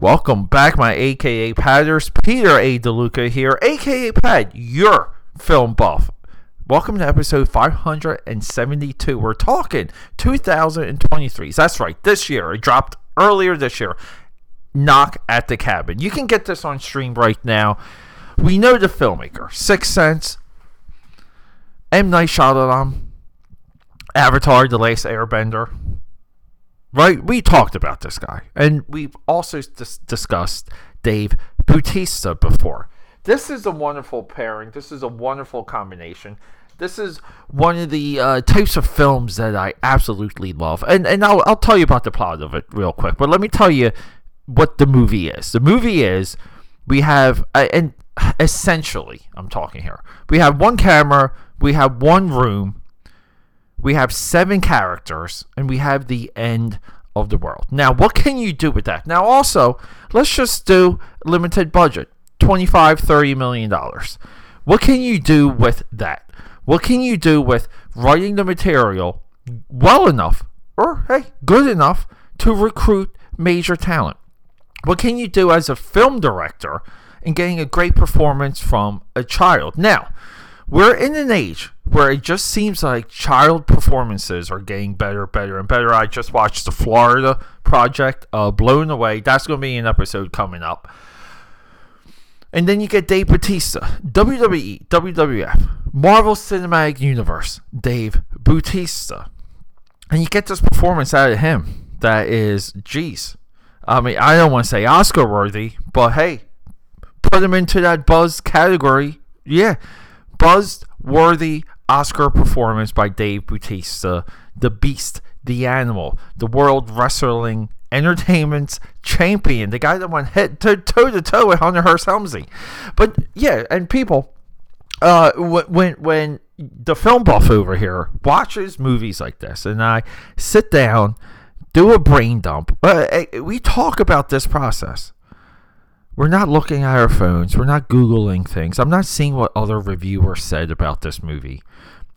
Welcome back, my AKA Padders. Peter A. DeLuca here, AKA Pad, your film buff. Welcome to episode 572. We're talking 2023. That's right, this year. It dropped earlier this year. Knock at the Cabin. You can get this on stream right now. We know the filmmaker. Sixth Sense, M. Night Shyamalan, Avatar, The Last Airbender. Right? We talked about this guy. And we've also dis- discussed Dave Bautista before. This is a wonderful pairing. This is a wonderful combination. This is one of the uh, types of films that I absolutely love. And, and I'll, I'll tell you about the plot of it real quick. But let me tell you what the movie is. The movie is we have, uh, and essentially, I'm talking here, we have one camera, we have one room, we have seven characters, and we have the end of the world. Now, what can you do with that? Now, also, let's just do limited budget 25 30 million dollars. What can you do with that? What can you do with writing the material well enough, or hey, good enough to recruit major talent? What can you do as a film director in getting a great performance from a child? Now, we're in an age where it just seems like child performances are getting better, better, and better. I just watched the Florida Project, uh, Blown Away. That's going to be an episode coming up. And then you get Dave Bautista, WWE, WWF, Marvel Cinematic Universe, Dave Bautista. And you get this performance out of him that is, geez. I mean, I don't want to say Oscar worthy, but hey, put him into that buzz category. Yeah, buzzed worthy Oscar performance by Dave Bautista, the beast, the animal, the world wrestling entertainment champion, the guy that went head to toe to toe with Hunter Hearst Helmsley. But yeah, and people, uh, when when the film buff over here watches movies like this, and I sit down, do a brain dump, uh, we talk about this process. We're not looking at our phones. We're not Googling things. I'm not seeing what other reviewers said about this movie.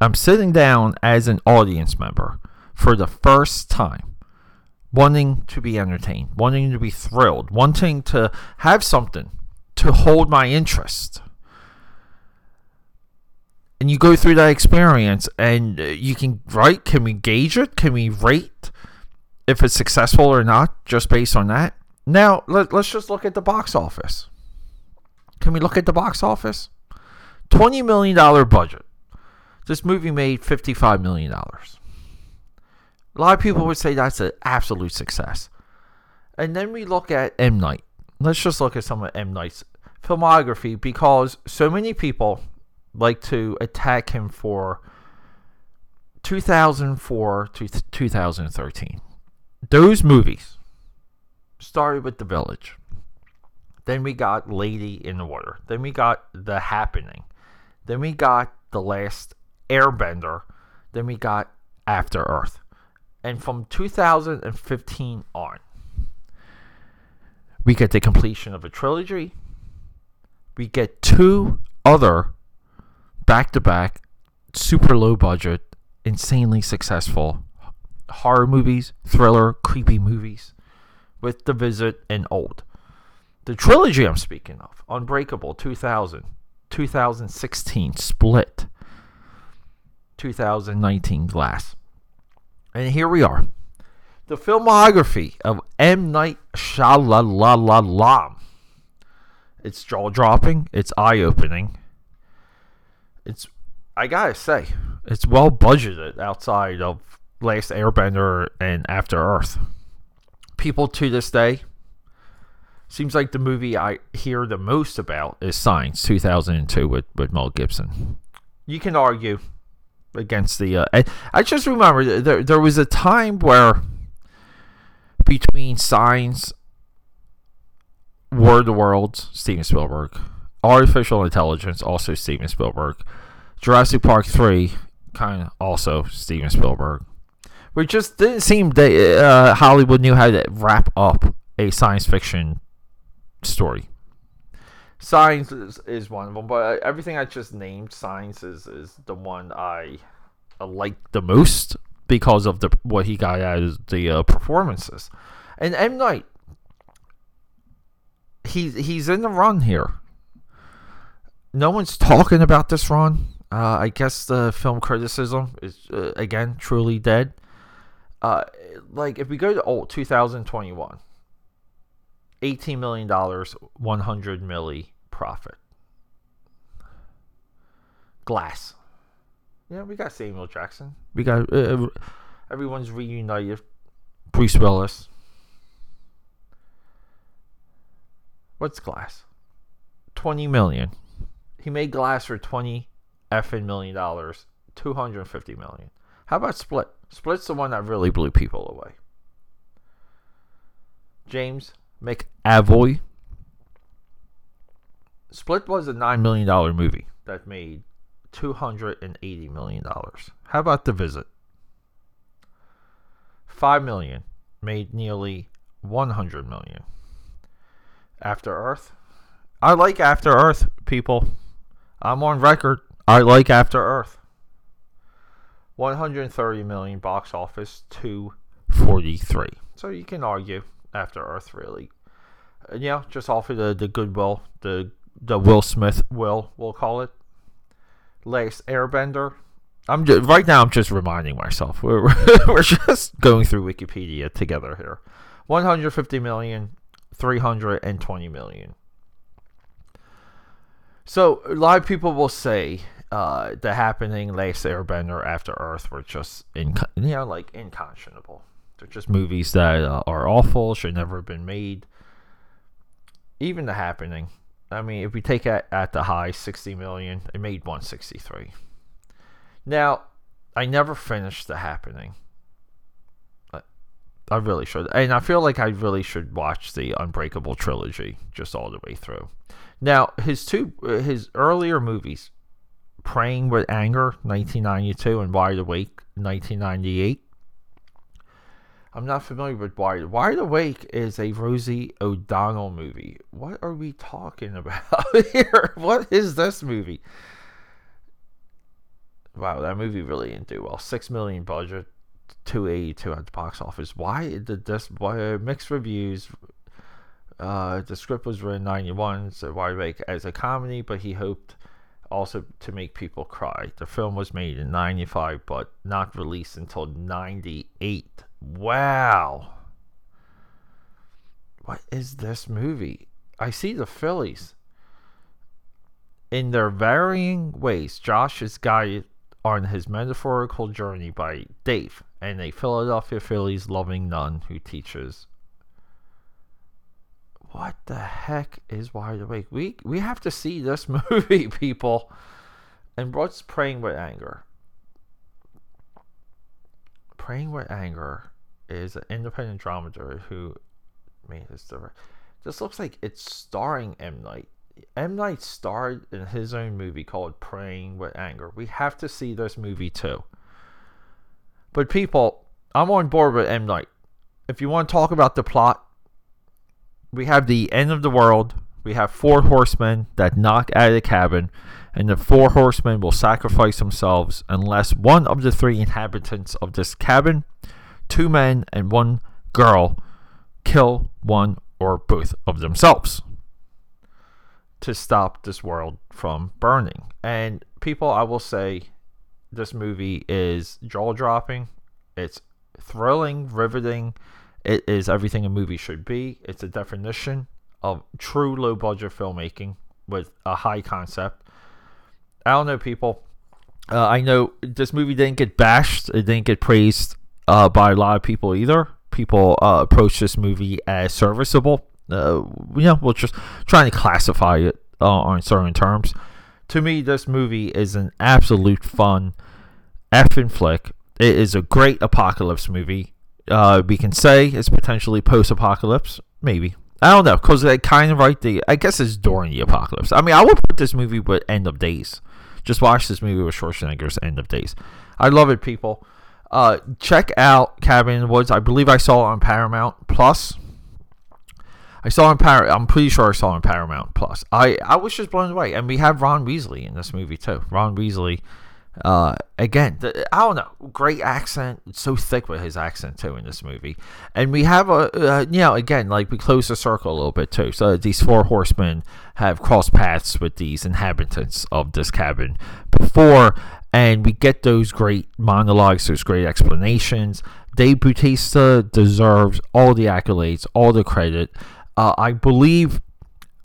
I'm sitting down as an audience member for the first time, wanting to be entertained, wanting to be thrilled, wanting to have something to hold my interest. And you go through that experience and uh, you can, right? Can we gauge it? Can we rate if it's successful or not just based on that? Now, let, us just look at the box office. Can we look at the box office? $20 million budget. This movie made $55 million. A lot of people would say that's an absolute success. And then we look at M. Night. Let's just look at some of M. Night's filmography because so many people like to attack him for 2004 to 2013. Those movies started with The Village. Then we got Lady in the Water. Then we got The Happening. Then we got The Last Airbender. Then we got After Earth. And from 2015 on, we get the completion of a trilogy. We get two other back to back, super low budget, insanely successful horror movies, thriller, creepy movies with The Visit and Old. The trilogy I'm speaking of Unbreakable 2000, 2016 Split, 2019 Glass. And here we are. The filmography of M. Night Shyamalan. It's jaw dropping. It's eye opening. It's, I gotta say, it's well budgeted outside of Last Airbender and After Earth people to this day. Seems like the movie I hear the most about is Signs 2002 with, with Mel Gibson. You can argue against the. Uh, I, I just remember there, there was a time where between Signs, War the Worlds, Steven Spielberg, Artificial Intelligence, also Steven Spielberg, Jurassic Park 3, kind of also Steven Spielberg, it just didn't seem that uh, Hollywood knew how to wrap up a science fiction story. Signs is, is one of them, but everything I just named, Signs is, is the one I like the most because of the what he got out of the uh, performances. And M Night, he's he's in the run here. No one's talking about this run. Uh, I guess the film criticism is uh, again truly dead. Uh, like if we go to old 2021, 18 million dollars, 100 milli profit. Glass. Yeah, we got Samuel Jackson. We got uh, everyone's reunited. Bruce Willis. What's Glass? 20 million. He made Glass for 20 effing million dollars. 250 million. How about Split? Split's the one that really blew people away. James McAvoy. Split was a $9 million movie that made $280 million. How about The Visit? 5 million made nearly 100 million. After Earth. I like After Earth, people. I'm on record. I like After Earth. 130 million box office 243. So you can argue After Earth really. Uh, yeah, just off of the, the goodwill, the the Will Smith will we'll call it. Last Airbender. I'm just, right now. I'm just reminding myself. We're we're just going through Wikipedia together here. 150 million, 320 million. So a lot of people will say uh, the happening, Last Airbender, After Earth were just in, you know like unconscionable. They're just movies that uh, are awful, should never have been made. Even the happening. I mean, if we take it at the high, 60 million, it made 163. Now, I never finished the happening. I really should, and I feel like I really should watch the Unbreakable trilogy just all the way through. Now, his two, his earlier movies, Praying with Anger, 1992, and Wide Awake, 1998. I'm not familiar with Wide. Wide Awake is a Rosie O'Donnell movie. What are we talking about here? What is this movie? Wow, that movie really didn't do well. Six million budget, 282 at the box office. Why did this? Why mixed reviews? Uh, the script was written 91, so Wide Awake as a comedy? But he hoped also to make people cry. The film was made in 95, but not released until 98. Wow. What is this movie? I see the Phillies. In their varying ways, Josh is guided on his metaphorical journey by Dave, and a Philadelphia Phillies loving nun who teaches. What the heck is Wide Awake? We we have to see this movie, people. And what's Praying with Anger? Praying with Anger is an independent dramaturg who made this direct. This looks like it's starring M Night. M Night starred in his own movie called Praying with Anger. We have to see this movie too. But people, I'm on board with M Night. If you want to talk about the plot, we have the end of the world. We have four horsemen that knock out of the cabin, and the four horsemen will sacrifice themselves unless one of the three inhabitants of this cabin, two men and one girl, kill one or both of themselves to stop this world from burning. And people, I will say, this movie is jaw dropping. It's thrilling, riveting. It is everything a movie should be. It's a definition of true low budget filmmaking with a high concept. I don't know, people. Uh, I know this movie didn't get bashed, it didn't get praised uh, by a lot of people either. People uh, approach this movie as serviceable. Uh, you know, we're just trying to classify it uh, on certain terms. To me, this movie is an absolute fun effing flick. It is a great apocalypse movie. Uh, we can say it's potentially post-apocalypse, maybe. I don't know, cause they kind of write the. I guess it's during the apocalypse. I mean, I would put this movie with End of Days. Just watch this movie with Schwarzenegger's End of Days. I love it, people. Uh, check out Cabin in the Woods. I believe I saw it on Paramount Plus. I saw on I'm pretty sure I saw on Paramount Plus. I I was just blown away, and we have Ron Weasley in this movie too. Ron Weasley Uh, again, the, I don't know, great accent, It's so thick with his accent too in this movie, and we have a, uh, you know, again, like we close the circle a little bit too. So these four horsemen have crossed paths with these inhabitants of this cabin before, and we get those great monologues, those great explanations. Dave Bautista deserves all the accolades, all the credit. Uh, I believe,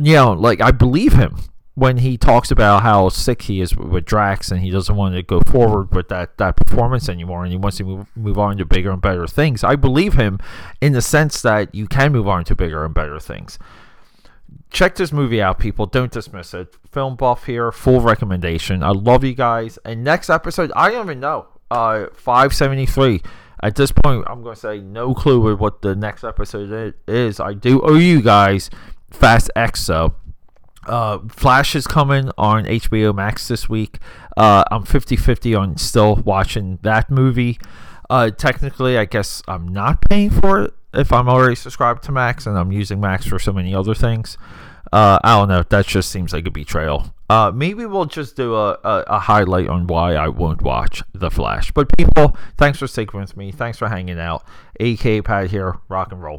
you know, like I believe him when he talks about how sick he is with Drax and he doesn't want to go forward with that, that performance anymore and he wants to move, move on to bigger and better things. I believe him in the sense that you can move on to bigger and better things. Check this movie out, people. Don't dismiss it. Film buff here, full recommendation. I love you guys. And next episode, I don't even know. Uh, 573. At this point, I'm going to say no clue with what the next episode is. I do owe you guys Fast X, so uh, Flash is coming on HBO Max this week. Uh, I'm 50 50 on still watching that movie. Uh, technically, I guess I'm not paying for it if I'm already subscribed to Max and I'm using Max for so many other things. Uh, I don't know. That just seems like a betrayal. Uh, maybe we'll just do a, a, a, highlight on why I won't watch The Flash. But people, thanks for sticking with me. Thanks for hanging out. AK Pad here. Rock and roll.